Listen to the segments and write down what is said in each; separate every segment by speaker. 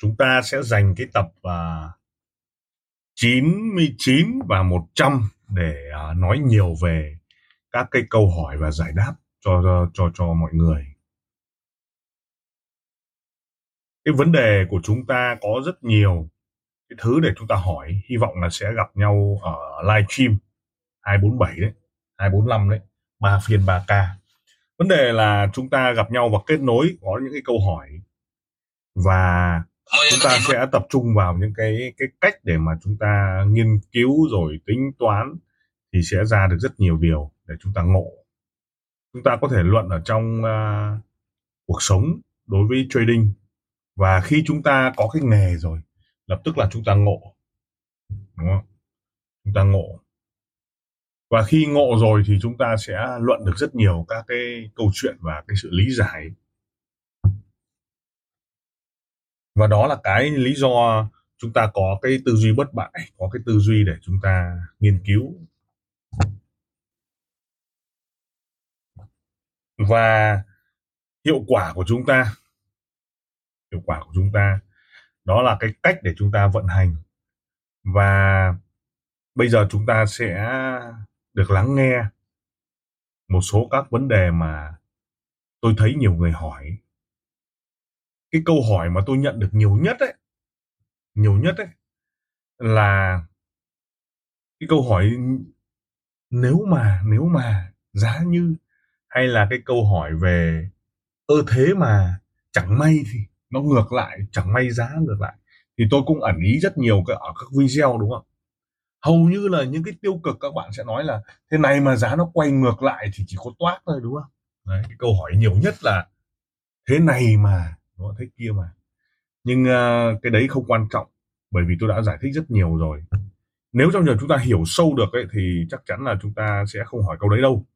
Speaker 1: chúng ta sẽ dành cái tập à, uh, 99 và 100 để uh, nói nhiều về các cái câu hỏi và giải đáp cho cho cho mọi người. Cái vấn đề của chúng ta có rất nhiều cái thứ để chúng ta hỏi, hy vọng là sẽ gặp nhau ở live stream 247 đấy, 245 đấy, ba phiên 3K. Vấn đề là chúng ta gặp nhau và kết nối có những cái câu hỏi và chúng ta sẽ tập trung vào những cái cái cách để mà chúng ta nghiên cứu rồi tính toán thì sẽ ra được rất nhiều điều để chúng ta ngộ. Chúng ta có thể luận ở trong uh, cuộc sống đối với trading. Và khi chúng ta có cái nghề rồi lập tức là chúng ta ngộ. Đúng không? Chúng ta ngộ. Và khi ngộ rồi thì chúng ta sẽ luận được rất nhiều các cái câu chuyện và cái sự lý giải và đó là cái lý do chúng ta có cái tư duy bất bại, có cái tư duy để chúng ta nghiên cứu. Và hiệu quả của chúng ta, hiệu quả của chúng ta, đó là cái cách để chúng ta vận hành. Và bây giờ chúng ta sẽ được lắng nghe một số các vấn đề mà tôi thấy nhiều người hỏi cái câu hỏi mà tôi nhận được nhiều nhất ấy, nhiều nhất ấy, là cái câu hỏi nếu mà nếu mà, giá như hay là cái câu hỏi về ơ thế mà chẳng may thì nó ngược lại, chẳng may giá ngược lại thì tôi cũng ẩn ý rất nhiều cái, ở các video, đúng không? Hầu như là những cái tiêu cực các bạn sẽ nói là thế này mà giá nó quay ngược lại thì chỉ có toát thôi đúng không? Đấy, cái câu hỏi nhiều nhất là thế này mà nó thế kia mà. Nhưng uh, cái đấy không quan trọng bởi vì tôi đã giải thích rất nhiều rồi. Nếu trong giờ chúng ta hiểu sâu được ấy, thì chắc chắn là chúng ta sẽ không hỏi câu đấy đâu.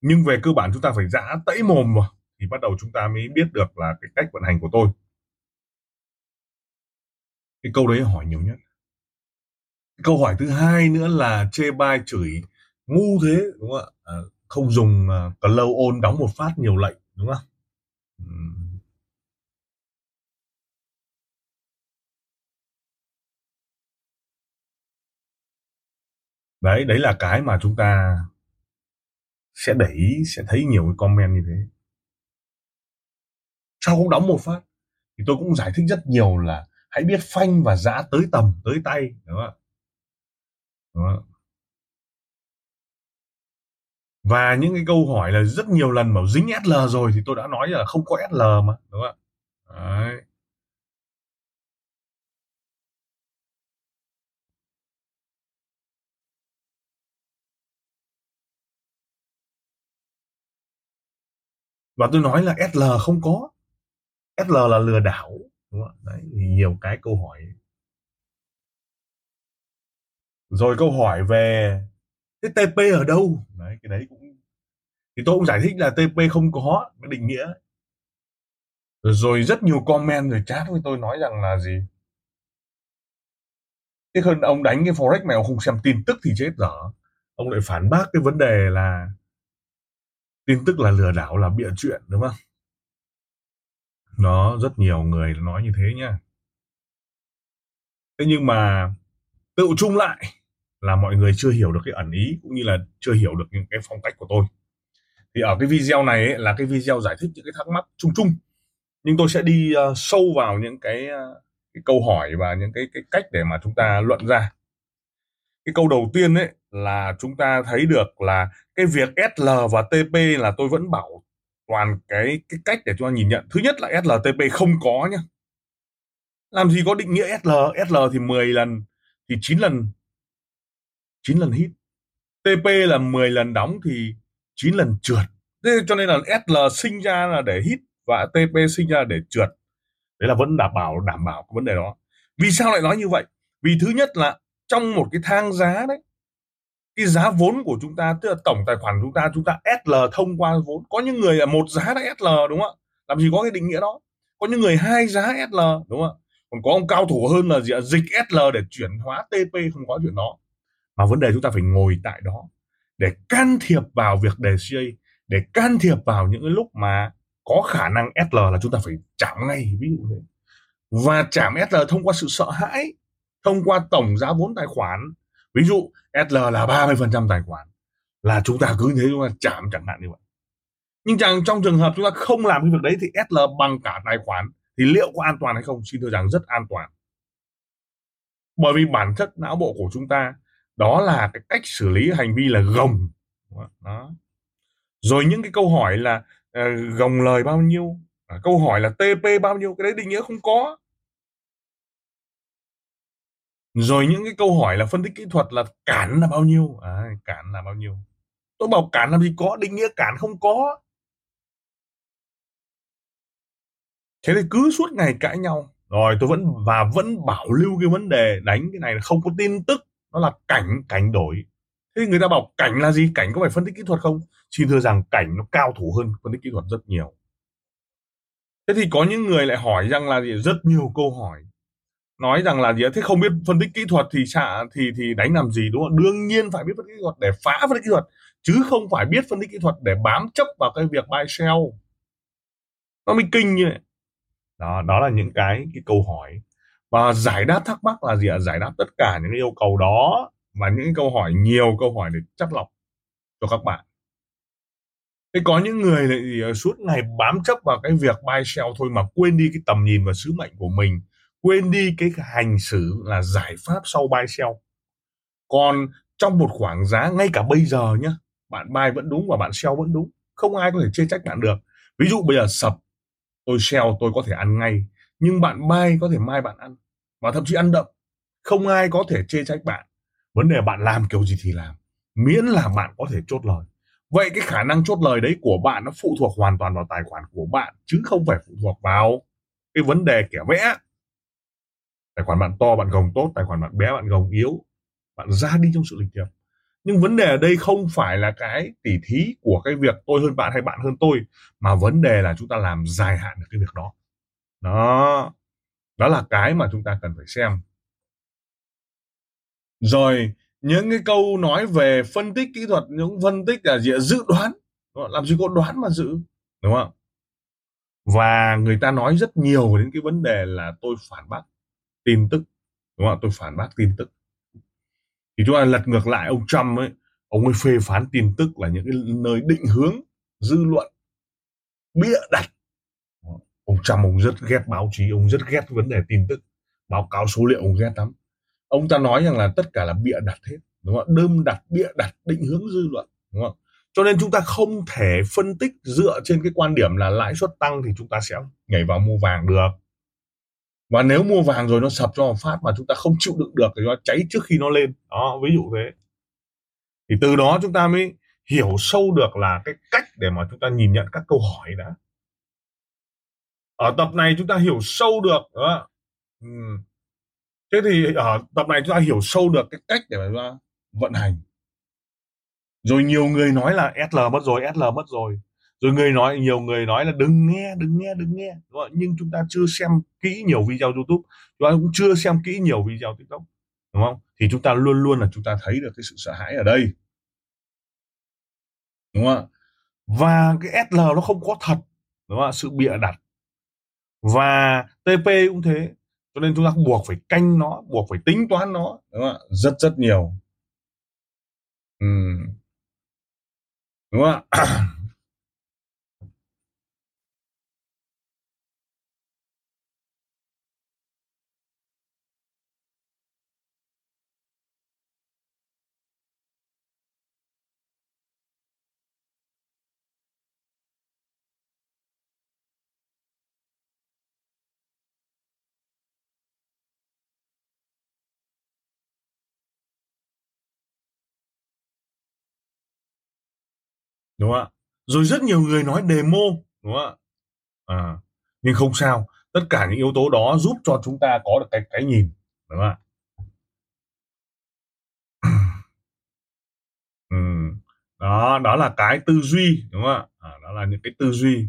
Speaker 1: Nhưng về cơ bản chúng ta phải giã tẫy mồm vào thì bắt đầu chúng ta mới biết được là cái cách vận hành của tôi. Cái câu đấy hỏi nhiều nhất. Câu hỏi thứ hai nữa là chê bai chửi ngu thế đúng không ạ? À, không dùng uh, lâu ôn đóng một phát nhiều lệnh đúng không? Đấy đấy là cái mà chúng ta sẽ để ý, sẽ thấy nhiều cái comment như thế sao không đóng một phát, thì tôi cũng giải thích rất nhiều là hãy biết phanh và giã tới tầm, tới tay, đúng không ạ đúng không? và những cái câu hỏi là rất nhiều lần bảo dính SL rồi thì tôi đã nói là không có SL mà, đúng không ạ Đấy. Và tôi nói là SL không có. SL là lừa đảo. Đúng không? Đấy, thì nhiều cái câu hỏi. Rồi câu hỏi về cái TP ở đâu? Đấy cái đấy cũng thì tôi cũng giải thích là TP không có cái định nghĩa. Rồi rất nhiều comment rồi chat với tôi nói rằng là gì? Thế hơn ông đánh cái forex này ông không xem tin tức thì chết dở. Ông lại phản bác cái vấn đề là tin tức là lừa đảo là bịa chuyện đúng không? Nó rất nhiều người nói như thế nhá. Thế nhưng mà tự chung lại là mọi người chưa hiểu được cái ẩn ý cũng như là chưa hiểu được những cái phong cách của tôi. Thì ở cái video này ấy, là cái video giải thích những cái thắc mắc chung chung. Nhưng tôi sẽ đi uh, sâu vào những cái, uh, cái câu hỏi và những cái cái cách để mà chúng ta luận ra cái câu đầu tiên ấy là chúng ta thấy được là cái việc SL và TP là tôi vẫn bảo toàn cái cái cách để chúng ta nhìn nhận. Thứ nhất là SLTP không có nhá. Làm gì có định nghĩa SL SL thì 10 lần, thì 9 lần. 9 lần hit. TP là 10 lần đóng thì 9 lần trượt. Thế cho nên là SL sinh ra là để hit và TP sinh ra để trượt. Đấy là vẫn đảm bảo đảm bảo cái vấn đề đó. Vì sao lại nói như vậy? Vì thứ nhất là trong một cái thang giá đấy, cái giá vốn của chúng ta, tức là tổng tài khoản chúng ta chúng ta SL thông qua vốn. Có những người là một giá đã SL đúng không ạ? Làm gì có cái định nghĩa đó? Có những người hai giá SL đúng không ạ? Còn có ông cao thủ hơn là gì ạ? Dịch SL để chuyển hóa TP không có chuyện đó. Mà vấn đề chúng ta phải ngồi tại đó để can thiệp vào việc đề CA để can thiệp vào những cái lúc mà có khả năng SL là chúng ta phải chạm ngay, ví dụ thế. Và chạm SL thông qua sự sợ hãi thông qua tổng giá vốn tài khoản ví dụ SL là 30% tài khoản là chúng ta cứ thế chúng ta chạm chẳng hạn như vậy. Nhưng chẳng trong trường hợp chúng ta không làm cái việc đấy thì SL bằng cả tài khoản thì liệu có an toàn hay không? Xin thưa rằng rất an toàn. Bởi vì bản chất não bộ của chúng ta đó là cái cách xử lý hành vi là gồng. Đó. Rồi những cái câu hỏi là uh, gồng lời bao nhiêu à, câu hỏi là TP bao nhiêu cái đấy định nghĩa không có rồi những cái câu hỏi là phân tích kỹ thuật là cản là bao nhiêu? À, cản là bao nhiêu? Tôi bảo cản làm gì có định nghĩa cản không có. Thế thì cứ suốt ngày cãi nhau. Rồi tôi vẫn và vẫn bảo lưu cái vấn đề đánh cái này là không có tin tức nó là cảnh cảnh đổi. Thế người ta bảo cảnh là gì? Cảnh có phải phân tích kỹ thuật không? Xin thưa rằng cảnh nó cao thủ hơn phân tích kỹ thuật rất nhiều. Thế thì có những người lại hỏi rằng là gì? Rất nhiều câu hỏi nói rằng là gì thế không biết phân tích kỹ thuật thì xạ, thì thì đánh làm gì, đúng không? Đương nhiên phải biết phân tích kỹ thuật để phá phân tích kỹ thuật, chứ không phải biết phân tích kỹ thuật để bám chấp vào cái việc buy sell. Nó mới kinh như vậy. Đó đó là những cái cái câu hỏi. Và giải đáp thắc mắc là gì ạ? Giải đáp tất cả những yêu cầu đó và những câu hỏi, nhiều câu hỏi để chắc lọc cho các bạn. Thế có những người lại thì suốt ngày bám chấp vào cái việc buy sell thôi mà quên đi cái tầm nhìn và sứ mệnh của mình quên đi cái hành xử là giải pháp sau buy sell. Còn trong một khoảng giá ngay cả bây giờ nhá, bạn buy vẫn đúng và bạn sell vẫn đúng, không ai có thể chê trách bạn được. Ví dụ bây giờ sập, tôi sell, tôi có thể ăn ngay, nhưng bạn buy có thể mai bạn ăn và thậm chí ăn đậm. Không ai có thể chê trách bạn. Vấn đề bạn làm kiểu gì thì làm, miễn là bạn có thể chốt lời. Vậy cái khả năng chốt lời đấy của bạn nó phụ thuộc hoàn toàn vào tài khoản của bạn, chứ không phải phụ thuộc vào cái vấn đề kẻ vẽ tài khoản bạn to bạn gồng tốt, tài khoản bạn bé bạn gồng yếu, bạn ra đi trong sự lịch thiệp. Nhưng vấn đề ở đây không phải là cái tỉ thí của cái việc tôi hơn bạn hay bạn hơn tôi, mà vấn đề là chúng ta làm dài hạn được cái việc đó. Đó. Đó là cái mà chúng ta cần phải xem. Rồi, những cái câu nói về phân tích kỹ thuật, những phân tích là gì dự đoán. Làm gì có đoán mà dự, đúng không và người ta nói rất nhiều đến cái vấn đề là tôi phản bác tin tức. Đúng không tôi phản bác tin tức. Thì chúng ta lật ngược lại ông Trump ấy, ông ấy phê phán tin tức là những cái nơi định hướng dư luận bịa đặt. Ông Trump, ông rất ghét báo chí, ông rất ghét vấn đề tin tức. Báo cáo số liệu ông ghét lắm. Ông ta nói rằng là tất cả là bịa đặt hết. Đúng không đơm đặt, bịa đặt, định hướng dư luận. Đúng không cho nên chúng ta không thể phân tích dựa trên cái quan điểm là lãi suất tăng thì chúng ta sẽ nhảy vào mua vàng được và nếu mua vàng rồi nó sập cho một phát mà chúng ta không chịu đựng được thì nó cháy trước khi nó lên. Đó, ví dụ thế. Thì từ đó chúng ta mới hiểu sâu được là cái cách để mà chúng ta nhìn nhận các câu hỏi đã. Ở tập này chúng ta hiểu sâu được, đó. Ừ. thế thì ở tập này chúng ta hiểu sâu được cái cách để mà chúng ta vận hành. Rồi nhiều người nói là SL mất rồi SL mất rồi rồi người nói, nhiều người nói là đừng nghe đừng nghe đừng nghe. Đúng không? nhưng chúng ta chưa xem kỹ nhiều video youtube. Chúng ta cũng chưa xem kỹ nhiều video tiktok. Đúng không? Thì chúng ta luôn luôn là chúng ta thấy được cái sự sợ hãi ở đây. Đúng không và cái SL nó không có thật. Đúng không sự bịa đặt. Và TP cũng thế. Cho nên chúng ta buộc phải canh nó, buộc phải tính toán nó. Đúng không rất rất nhiều. Ừ. đúng không đúng không ạ? Rồi rất nhiều người nói demo đúng không ạ? À, nhưng không sao tất cả những yếu tố đó giúp cho chúng ta có được cái cái nhìn đúng không ạ? Ừ. đó đó là cái tư duy đúng không ạ? À, đó là những cái tư duy.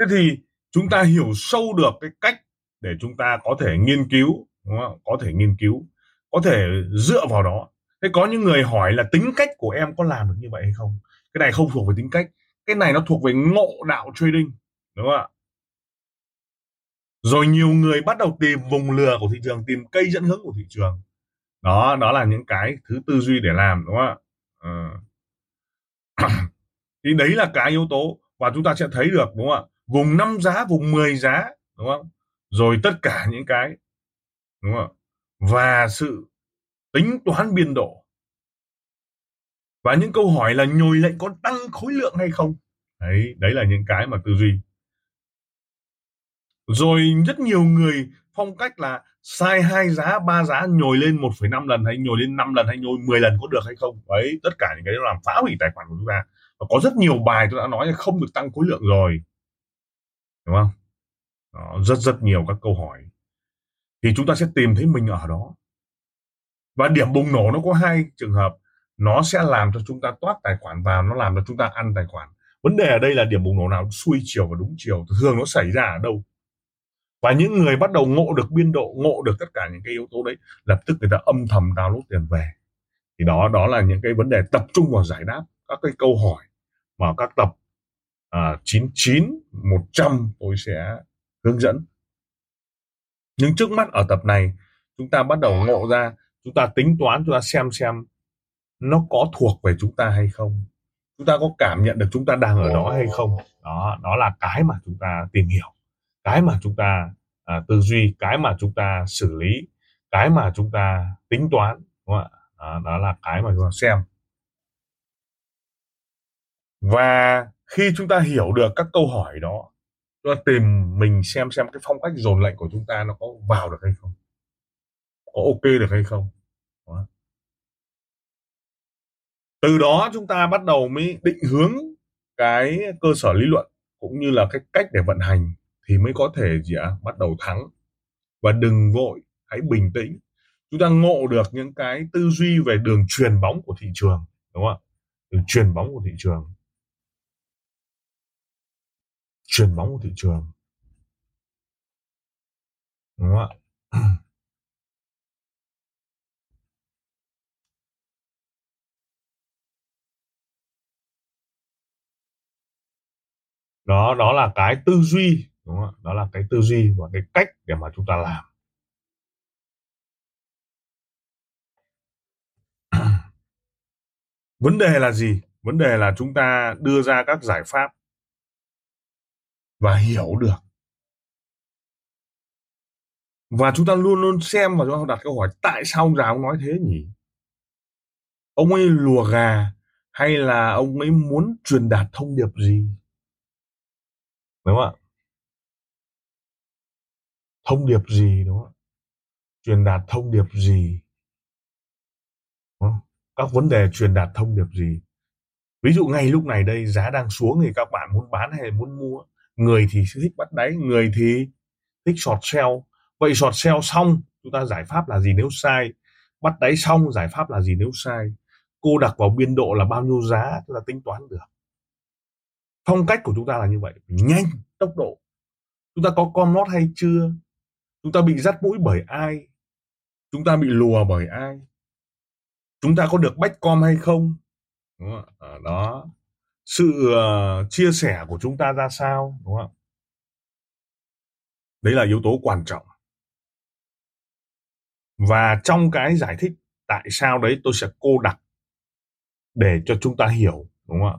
Speaker 1: Thế thì chúng ta hiểu sâu được cái cách để chúng ta có thể nghiên cứu đúng không? có thể nghiên cứu có thể dựa vào đó. Thế có những người hỏi là tính cách của em có làm được như vậy hay không? Cái này không thuộc về tính cách. Cái này nó thuộc về ngộ đạo trading, đúng không ạ? Rồi nhiều người bắt đầu tìm vùng lừa của thị trường, tìm cây dẫn hướng của thị trường. Đó đó là những cái thứ tư duy để làm, đúng không ạ? À. thì đấy là cái yếu tố và chúng ta sẽ thấy được, đúng không ạ? Vùng 5 giá, vùng 10 giá, đúng không? Rồi tất cả những cái, đúng không ạ? Và sự tính toán biên độ và những câu hỏi là nhồi lệnh có tăng khối lượng hay không? Đấy đấy là những cái mà tư duy. Rồi rất nhiều người phong cách là sai hai giá ba giá nhồi lên 1,5 lần hay nhồi lên 5 lần hay nhồi 10 lần có được hay không? Đấy tất cả những cái đó làm phá hủy tài khoản của chúng ta. Và có rất nhiều bài tôi đã nói là không được tăng khối lượng rồi. Đúng không? Đó, rất rất nhiều các câu hỏi. Thì chúng ta sẽ tìm thấy mình ở đó. Và điểm bùng nổ nó có hai trường hợp nó sẽ làm cho chúng ta toát tài khoản vào nó làm cho chúng ta ăn tài khoản. Vấn đề ở đây là điểm bùng nổ nào? Xuôi chiều và đúng chiều thường nó xảy ra ở đâu? Và những người bắt đầu ngộ được biên độ ngộ được tất cả những cái yếu tố đấy lập tức người ta âm thầm download tiền về. Thì đó đó là những cái vấn đề tập trung vào giải đáp các cái câu hỏi mà các tập à, 99 100 tôi sẽ hướng dẫn. Nhưng trước mắt ở tập này chúng ta bắt đầu ngộ ra chúng ta tính toán chúng ta xem xem nó có thuộc về chúng ta hay không? Chúng ta có cảm nhận được chúng ta đang ở đó hay không? Đó đó là cái mà chúng ta tìm hiểu cái mà chúng ta à, tư duy cái mà chúng ta xử lý cái mà chúng ta tính toán đúng không ạ? Đó, đó là cái mà chúng ta xem. Và khi chúng ta hiểu được các câu hỏi đó chúng ta tìm mình xem xem cái phong cách dồn lệnh của chúng ta nó có vào được hay không? Có ok được hay không? Đó từ đó chúng ta bắt đầu mới định hướng cái cơ sở lý luận cũng như là cái cách để vận hành thì mới có thể gì ạ, bắt đầu thắng. Và đừng vội, hãy bình tĩnh. Chúng ta ngộ được những cái tư duy về đường truyền bóng của thị trường, đúng không ạ? Đường truyền bóng của thị trường. Truyền bóng của thị trường. Đúng không ạ? Đó đó là cái tư duy, đúng không? đó là cái tư duy và cái cách để mà chúng ta làm. Vấn đề là gì? Vấn đề là chúng ta đưa ra các giải pháp và hiểu được. Và chúng ta luôn luôn xem và chúng ta đặt câu hỏi, tại sao ông già ông nói thế nhỉ? Ông ấy lùa gà hay là ông ấy muốn truyền đạt thông điệp gì? Đúng không ạ? Thông điệp gì, đúng không truyền đạt thông điệp gì? Đúng không? các vấn đề truyền đạt thông điệp gì? Ví dụ ngay lúc này đây, giá đang xuống thì các bạn muốn bán hay muốn mua? Người thì thích bắt đáy, người thì thích short sell. Vậy short sell xong, chúng ta giải pháp là gì nếu sai? Bắt đáy xong, giải pháp là gì nếu sai? Cô đặt vào biên độ là bao nhiêu giá? Chúng ta tính toán được phong cách của chúng ta là như vậy nhanh tốc độ. Chúng ta có com lót hay chưa? Chúng ta bị dắt mũi bởi ai? Chúng ta bị lùa bởi ai? Chúng ta có được bách com hay không? À, đó. Sự uh, chia sẻ của chúng ta ra sao? Đúng không đấy là yếu tố quan trọng. Và trong cái giải thích tại sao đấy tôi sẽ cô đặc để cho chúng ta hiểu đúng không ạ?